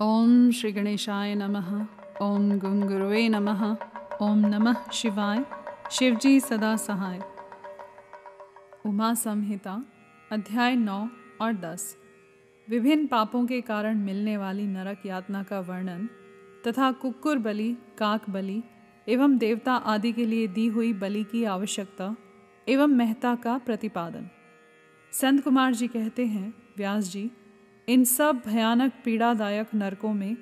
ओम श्री गणेशाय नमः। ओम गुंगुरुवे नमः। ओम नमः शिवाय। शिवजी सदा सहाय। उमा संहिता, अध्याय नौ और दस। विभिन्न पापों के कारण मिलने वाली नरक यातना का वर्णन तथा कुक्कुर बलि, काक बलि एवं देवता आदि के लिए दी हुई बलि की आवश्यकता एवं महता का प्रतिपादन। संत कुमार जी कहते हैं, व्यास जी इन सब भयानक पीड़ादायक नरकों में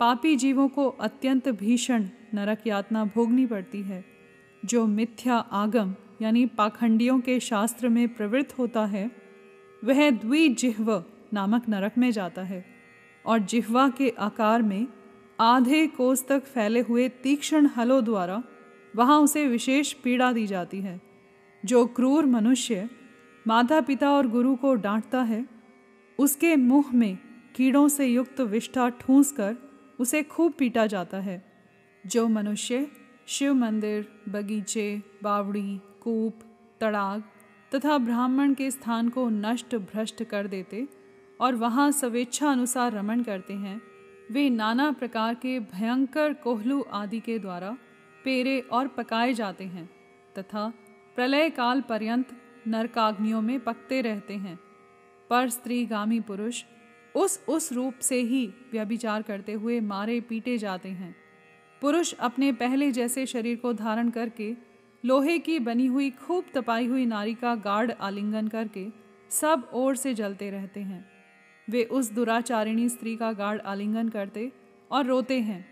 पापी जीवों को अत्यंत भीषण नरक यातना भोगनी पड़ती है, जो मिथ्या आगम यानी पाखंडियों के शास्त्र में प्रवृत्त होता है, वह द्विजिह्व नामक नरक में जाता है और जिह्वा के आकार में आधे कोस तक फैले हुए तीक्ष्ण हलों द्वारा वहाँ उसे विशेष पीड़ा दी जाती है, जो क्रूर मनुष्य माता पिता और गुरु को डांटता है उसके मुँह में कीड़ों से युक्त विष्ठा ठूंस कर उसे खूब पीटा जाता है। जो मनुष्य, शिव मंदिर, बगीचे, बावड़ी, कूप, तड़ाग तथा ब्राह्मण के स्थान को नष्ट भ्रष्ट कर देते और वहाँ स्वेच्छा अनुसार रमण करते हैं, वे नाना प्रकार के भयंकर कोहलू आदि के द्वारा पेरे और पकाए जाते हैं तथा प्रलय काल पर्यंत नरकाग्नियों में पकते रहते हैं। पर स्त्रीगामी पुरुष उस उस रूप से ही व्यभिचार करते हुए मारे पीटे जाते हैं। पुरुष अपने पहले जैसे शरीर को धारण करके, लोहे की बनी हुई खूब तपाई हुई नारी का गाढ़ आलिंगन करके सब ओर से जलते रहते हैं। वे उस दुराचारिणी स्त्री का गाढ़ आलिंगन करते और रोते हैं।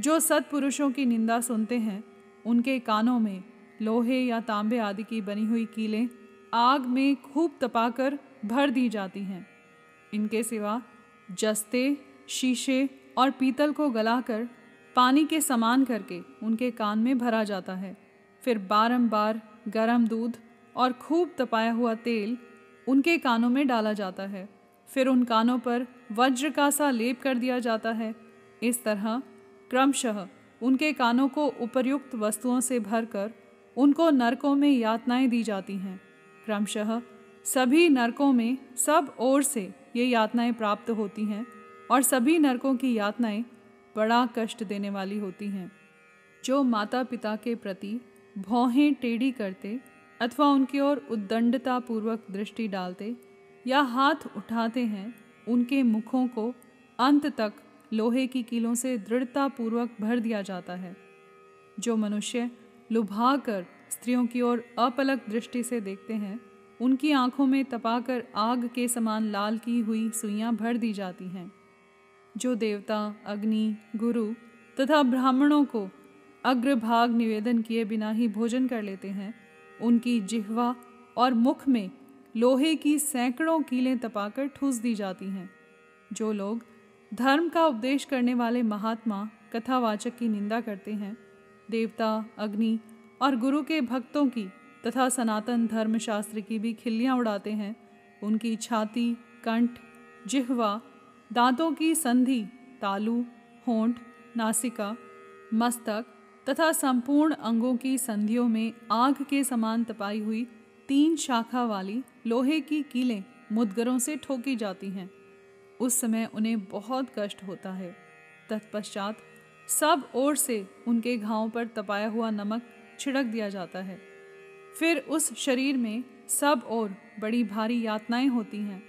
जो सत्पुरुषों की निंदा सुनते हैं, उनके कानों में लोहे या तांबे आदि की बनी हुई कीलें आग में खूब तपाकर भर दी जाती हैं। इनके सिवा जस्ते, शीशे और पीतल को गलाकर पानी के समान करके उनके कान में भरा जाता है। फिर बारंबार गरम दूध और खूब तपाया हुआ तेल उनके कानों में डाला जाता है। फिर उन कानों पर वज्र का सा लेप कर दिया जाता है। इस तरह क्रमशः उनके कानों को उपर्युक्त वस्तुओं से भरकर उनको नरकों में यातनाएँ दी जाती हैं। क्रमशः सभी नरकों में सब ओर से ये यातनाएँ प्राप्त होती हैं और सभी नरकों की यातनाएँ बड़ा कष्ट देने वाली होती हैं। जो माता पिता के प्रति भौहें टेढ़ी करते अथवा उनकी ओर उद्दंडता पूर्वक दृष्टि डालते या हाथ उठाते हैं, उनके मुखों को अंत तक लोहे की कीलों से दृढ़ता पूर्वक भर दिया जाता है। जो मनुष्य लुभा कर स्त्रियों की ओर अपलक दृष्टि से देखते हैं उनकी आँखों में तपाकर आग के समान लाल की हुई सुइयाँ भर दी जाती हैं, जो देवता, अग्नि, गुरु तथा ब्राह्मणों को अग्रभाग निवेदन किए बिना ही भोजन कर लेते हैं। उनकी जिह्वा और मुख में लोहे की सैकड़ों कीलें तपाकर ठूस दी जाती हैं, जो लोग धर्म का उपदेश करने वाले महात्मा, कथावाचक की निंदा करते हैं। देवता, अग्नि और गुरु के भक्तों की तथा सनातन धर्मशास्त्र की भी खिल्लियाँ उड़ाते हैं। उनकी छाती, कंठ, जिहवा, दांतों की संधि, तालू, होंठ, नासिका, मस्तक तथा संपूर्ण अंगों की संधियों में आग के समान तपाई हुई तीन शाखा वाली लोहे की कीलें मुदगरों से ठोकी जाती हैं। उस समय उन्हें बहुत कष्ट होता है। तत्पश्चात सब ओर से उनके घावों पर तपाया हुआ नमक छिड़क दिया जाता है। फिर उस शरीर में सब और बड़ी भारी यातनाएँ होती हैं।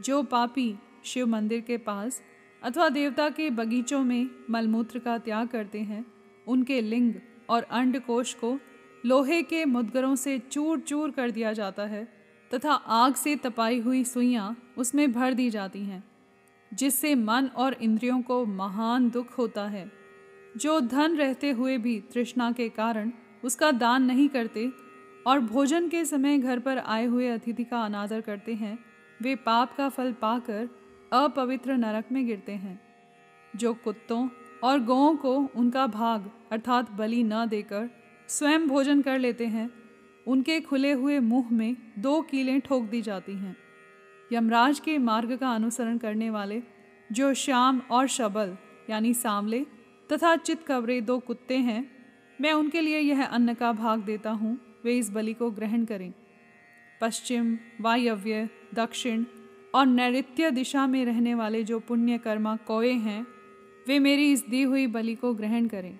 जो पापी शिव मंदिर के पास अथवा देवता के बगीचों में मलमूत्र का त्याग करते हैं, उनके लिंग और अंडकोश को लोहे के मुदगरों से चूर चूर कर दिया जाता है तथा आग से तपाई हुई सुइयाँ उसमें भर दी जाती हैं, जिससे मन और इंद्रियों को महान दुख होता है। जो धन रहते हुए भी तृष्णा के कारण उसका दान नहीं करते और भोजन के समय घर पर आए हुए अतिथि का अनादर करते हैं, वे पाप का फल पाकर अपवित्र नरक में गिरते हैं। जो कुत्तों और गौों को उनका भाग अर्थात बलि न देकर स्वयं भोजन कर लेते हैं, उनके खुले हुए मुँह में दो कीलें ठोक दी जाती हैं। यमराज के मार्ग का अनुसरण करने वाले जो श्याम और शबल, यानी सांवले, तथा चितकवरे दो कुत्ते हैं, मैं उनके लिए यह अन्न का भाग देता हूँ। वे इस बलि को ग्रहण करें। पश्चिम वायव्य दक्षिण और नैत्य दिशा में रहने वाले जो पुण्य कर्मा कौए हैं, वे मेरी इस दी हुई बलि को ग्रहण करें।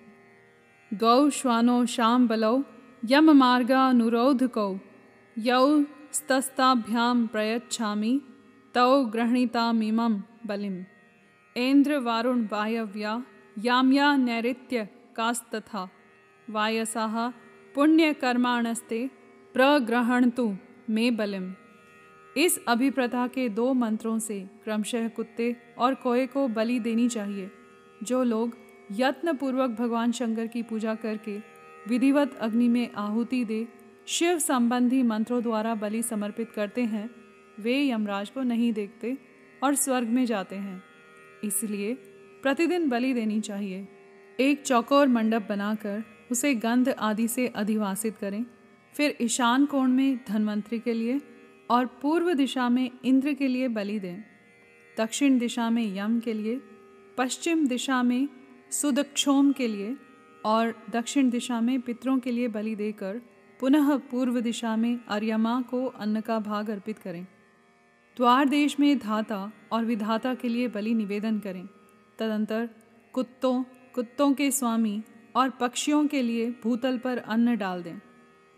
द्वौ श्वानो श्याम बलौ, यम मार्गानुरोध कौ, यौ स्तस्ताभ्याम प्रयच्छामि, तौ गृहणीतामिमं बलिम ऐन्द्र वारुण वायव्या याम्या नैऋत्य कास्तथा, वायसाः पुण्यकर्माणस्ते प्रग्रहणतु मे बलिम इस अभिप्रथा के दो मंत्रों से क्रमशः कुत्ते और कोए को बलि देनी चाहिए, जो लोग यत्नपूर्वक भगवान शंकर की पूजा करके विधिवत अग्नि में आहुति दे, शिव संबंधी मंत्रों द्वारा बलि समर्पित करते हैं, वे यमराज को नहीं देखते और स्वर्ग में जाते हैं। इसलिए प्रतिदिन बलि देनी चाहिए। एक चौकोर मंडप बनाकर उसे गंध आदि से अधिवासित करें। फिर ईशान कोण में धनवंतरी के लिए और पूर्व दिशा में इंद्र के लिए बलि दें। दक्षिण दिशा में यम के लिए, पश्चिम दिशा में सुदक्षोम के लिए और दक्षिण दिशा में पितरों के लिए बलि देकर पुनः पूर्व दिशा में अर्यमा को अन्न का भाग अर्पित करें। द्वार देश में धाता और विधाता के लिए बलि निवेदन करें। तदंतर कुत्तों कुत्तों के स्वामी और पक्षियों के लिए भूतल पर अन्न डाल दें।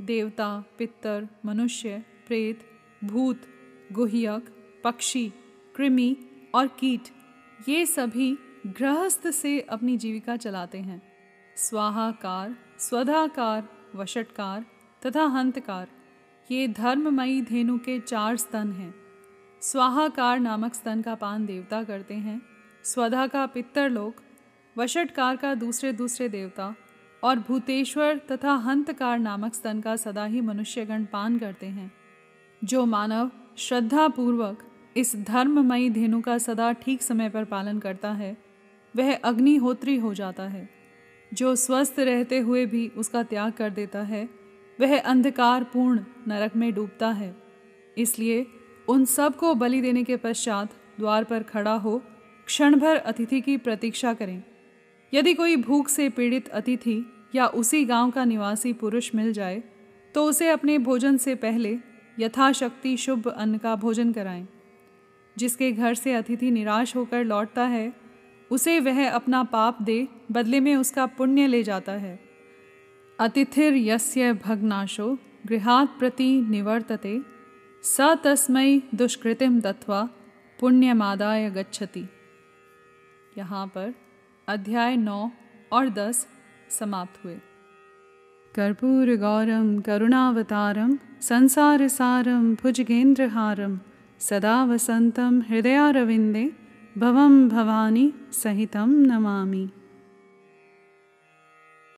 देवता पितर मनुष्य, प्रेत, भूत, गुहियक, पक्षी, कृमि और कीट, ये सभी गृहस्थ से अपनी जीविका चलाते हैं। स्वाहाकार, स्वधाकार, वशटकार तथा हंतकार, ये धर्ममयी धेनु के चार स्तन हैं। स्वाहाकार नामक स्तन का पान देवता करते हैं। स्वधा का पित्तर लोक वशटकार का दूसरे दूसरे देवता और भूतेश्वर तथा हंतकार नामक स्तन का सदा ही मनुष्यगण पान करते हैं। जो मानव श्रद्धा पूर्वक इस धर्ममयी धेनु का सदा ठीक समय पर पालन करता है, वह अग्निहोत्री हो जाता है। जो स्वस्थ रहते हुए भी उसका त्याग कर देता है, वह अंधकार पूर्ण नरक में डूबता है। इसलिए उन सबको बलि देने के पश्चात द्वार पर खड़ा हो क्षण भर अतिथि की प्रतीक्षा करें। यदि कोई भूख से पीड़ित अतिथि या उसी गाँव का निवासी पुरुष मिल जाए तो उसे अपने भोजन से पहले यथाशक्ति शुभ अन्न का भोजन कराएँ। जिसके घर से अतिथि निराश होकर लौटता है, उसे वह अपना पाप दे, बदले में उसका पुण्य ले जाता है। अतिथिर यस्य भग्नाशो, गृहात् प्रति निवर्तते, स तस्मय दुष्कृतिम दत्वा पुण्यमादाय गच्छति। यहाँ पर अध्याय नौ और दस समाप्त हुए। कर्पूर गौरम करुणावतारम संसार सारम भुजगेंद्रहारम सदा वसंतम हृदयारविंदे भवम भवानी सहितम नमामि।